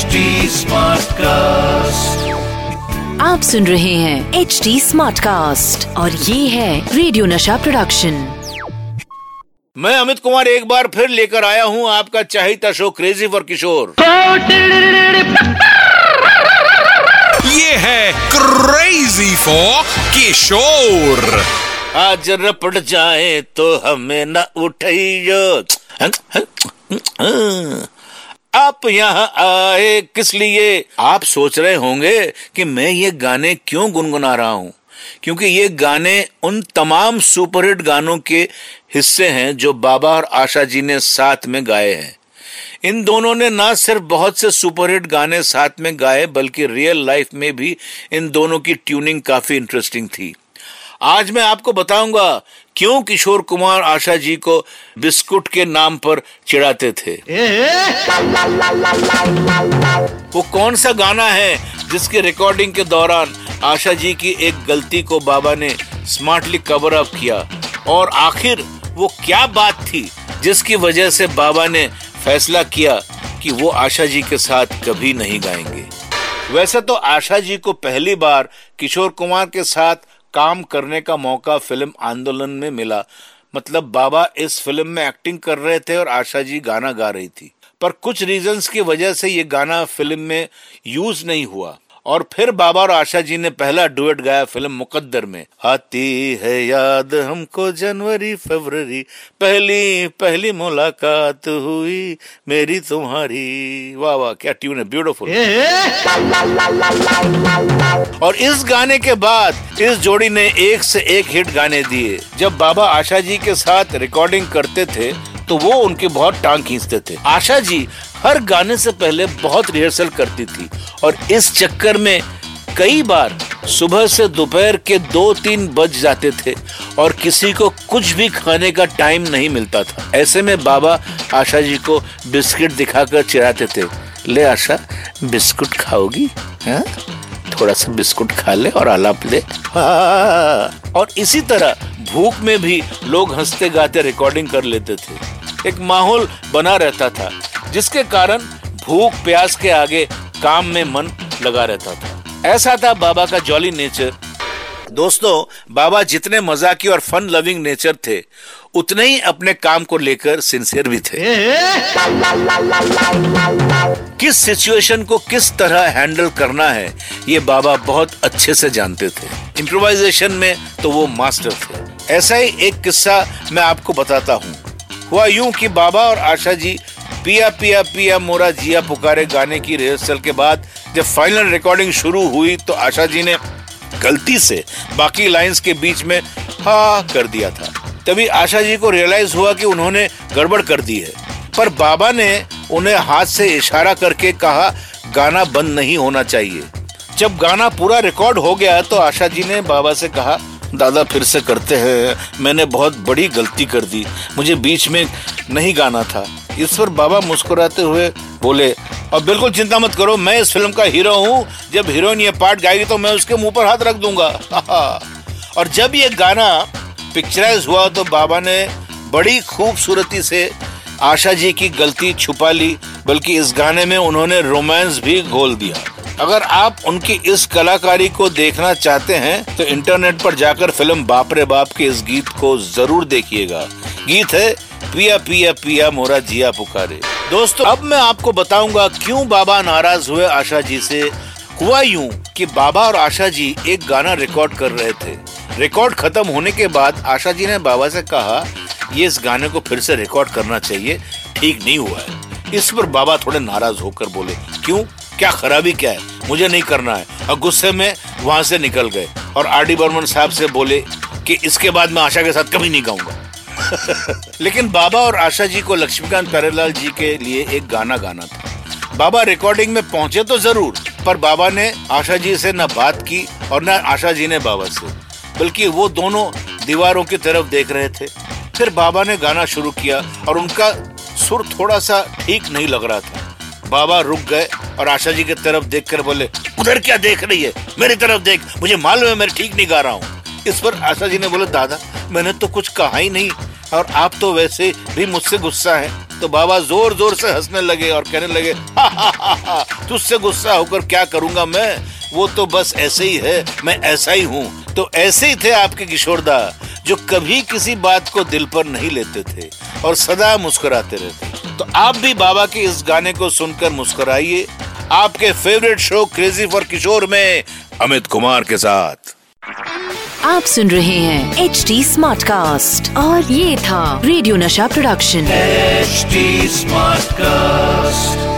HD cast आप सुन रहे हैं एच डी स्मार्ट कास्ट और ये है रेडियो नशा प्रोडक्शन मैं अमित कुमार एक बार फिर लेकर आया हूँ आपका चाहिता शो क्रेजी फॉर किशोर ये है क्रेजी फॉर किशोर आज रपट जाए तो हमें न उठाइयो आप यहाँ आए किस लिए? आप सोच रहे होंगे कि मैं ये गाने क्यों गुनगुना रहा हूँ? क्योंकि ये गाने उन तमाम सुपरहिट गानों के हिस्से हैं जो बाबा और आशा जी ने साथ में गाए हैं। इन दोनों ने ना सिर्फ़ बहुत से सुपरहिट गाने साथ में गाए, बल्कि रियल लाइफ में भी इन दोनों की ट्यूनिंग काफ़ी इंटरेस्टिंग थी। आज मैं आपको बताऊँगा क्यों किशोर कुमार आशा जी को बिस्कुट के नाम पर चिढ़ाते थे? वो कौन सा गाना है जिसके रिकॉर्डिंग के दौरान आशा जी की एक गलती को बाबा ने स्मार्टली कवर अप किया? और आखिर वो क्या बात थी जिसकी वजह से बाबा ने फैसला किया कि वो आशा जी के साथ कभी नहीं गाएँगे? वैसे तो आशा जी को पहली बार किशोर कुमार के साथ काम करने का मौका फ़िल्म आंदोलन में मिला। मतलब बाबा इस फ़िल्म में एक्टिंग कर रहे थे और आशा जी गाना गा रही थी। पर कुछ रीजंस की वजह से ये गाना फ़िल्म में यूज़ नहीं हुआ। और फिर बाबा और आशा जी ने पहला डुएट गाया फ़िल्म मुकद्दर में। आती है याद हमको जनवरी फरवरी पहली पहली मुलाकात हुई मेरी तुम्हारी। वाह वाह क्या ट्यून है ब्यूटीफुल। और इस गाने के बाद इस जोड़ी ने एक से एक हिट गाने दिए। जब बाबा आशा जी के साथ रिकॉर्डिंग करते थे तो वो उनकी बहुत टांग खींचते थे। आशा जी, हर गाने से पहले बहुत रिहर्सल करती थी और इस चक्कर में कई बार सुबह से दोपहर के दो तीन बज जाते थे और किसी को कुछ भी खाने का टाइम नहीं मिलता था। ऐसे में बाबा आशा जी को बिस्किट दिखाकर चिढ़ाते थे। ले आशा, बिस्कुट खाओगी? हाँ? थोड़ा सा बिस्कुट खा ले और आलाप ले। हाँ। और इसी तरह भूख में भी लोग हँसते गाते रिकॉर्डिंग कर लेते थे। एक माहौल बना रहता था, जिसके कारण भूख प्यास के आगे काम में मन लगा रहता था। ऐसा था बाबा का जॉली नेचर दोस्तों, बाबा जितने मजाकी और फन लविंग नेचर थे, उतने ही अपने काम को लेकर सिंसियर भी थे। किस सिचुएशन को किस तरह हैंडल करना है, ये बाबा बहुत अच्छे से जानते थे। इम्प्रोवाइजेशन में तो वो मास्टर थे। ऐसा ही एक किस्सा मैं आपको बताता हूँ। हुआ यूँ कि बाबा और आशा जी पिया पिया पिया मोरा जिया पुकारे गाने की रिहर्सल के बाद जब फाइनल रिकॉर्डिंग शुरू हुई तो आशा जी ने गलती से बाकी लाइंस के बीच में हा कर दिया था। तभी आशा जी को रियलाइज़ हुआ कि उन्होंने गड़बड़ कर दी है। पर बाबा ने उन्हें हाथ से इशारा करके कहा, गाना बंद नहीं होना चाहिए। जब गाना पूरा रिकॉर्ड हो गया तो आशा जी ने बाबा से कहा दादा फिर से करते हैं। मैंने बहुत बड़ी गलती कर दी। मुझे बीच में नहीं गाना था। इस पर बाबा मुस्कुराते हुए बोले और बिल्कुल चिंता मत करो, मैं इस फ़िल्म का हीरो हूँ। जब हीरोइन ये पार्ट गाएगी तो मैं उसके मुँह पर हाथ रख दूँगा। और जब ये गाना पिक्चराइज हुआ तो बाबा ने बड़ी खूबसूरती से आशा जी की गलती छुपा ली, बल्कि इस गाने में उन्होंने रोमांस भी घोल दिया। अगर आप उनकी इस कलाकारी को देखना चाहते हैं तो इंटरनेट पर जाकर फ़िल्म बापरे बाप के इस गीत को ज़रूर देखिएगा। गीत है, पिया पिया पिया मोरा जिया पुकारे। दोस्तों, अब मैं आपको बताऊँगा क्यों बाबा नाराज़ हुए आशा जी से। हुआ यूँ कि बाबा और आशा जी एक गाना रिकॉर्ड कर रहे थे। रिकॉर्ड खत्म होने के बाद आशा जी ने बाबा से कहा, ये इस गाने को फिर से रिकॉर्ड करना चाहिए। ठीक नहीं हुआ है। इस पर बाबा थोड़े नाराज़ होकर बोले, क्यों? क्या खराबी क्या है? मुझे नहीं करना है। और गुस्से में वहाँ से निकल गए। और आर डी बर्मन साहब से बोले कि इसके बाद मैं आशा के साथ कभी नहीं गाऊँगा। लेकिन बाबा और आशा जी को लक्ष्मीकांत प्यारेलाल जी के लिए एक गाना गाना था। बाबा रिकॉर्डिंग में पहुँचे तो ज़रूर, पर बाबा ने आशा जी से न बात की और न आशा जी ने बाबा से। बल्कि वो दोनों दीवारों की तरफ़ देख रहे थे। फिर बाबा ने गाना शुरू किया और उनका सुर थोड़ा सा ठीक नहीं लग रहा था। बाबा रुक गए और आशा जी की तरफ़ देखकर बोले उधर क्या देख रही है? मेरी तरफ़ देख मुझे मालूम है मैं ठीक नहीं गा रहा हूँ। इस पर आशा जी ने बोले दादा मैंने तो कुछ कहा ही नहीं और आप तो वैसे भी मुझसे गुस्सा है। तो बाबा ज़ोर ज़ोर से हंसने लगे और कहने लगे "हा, हा, हा, हा, तुझसे गुस्सा होकर क्या करूँगा मैं? वो तो बस ऐसे ही है मैं ऐसा ही हूँ। तो ऐसे ही थे आपके किशोरदा जो कभी किसी बात को दिल पर नहीं लेते थे और सदा मुस्कुराते रहते। तो आप भी बाबा के इस गाने को सुनकर मुस्कुराइए। आपके favourite show Crazy for Kishore में अमित कुमार के साथ। आप सुन रहे हैं एच डी स्मार्ट कास्ट और ये था रेडियो नशा प्रोडक्शन एच स्मार्ट कास्ट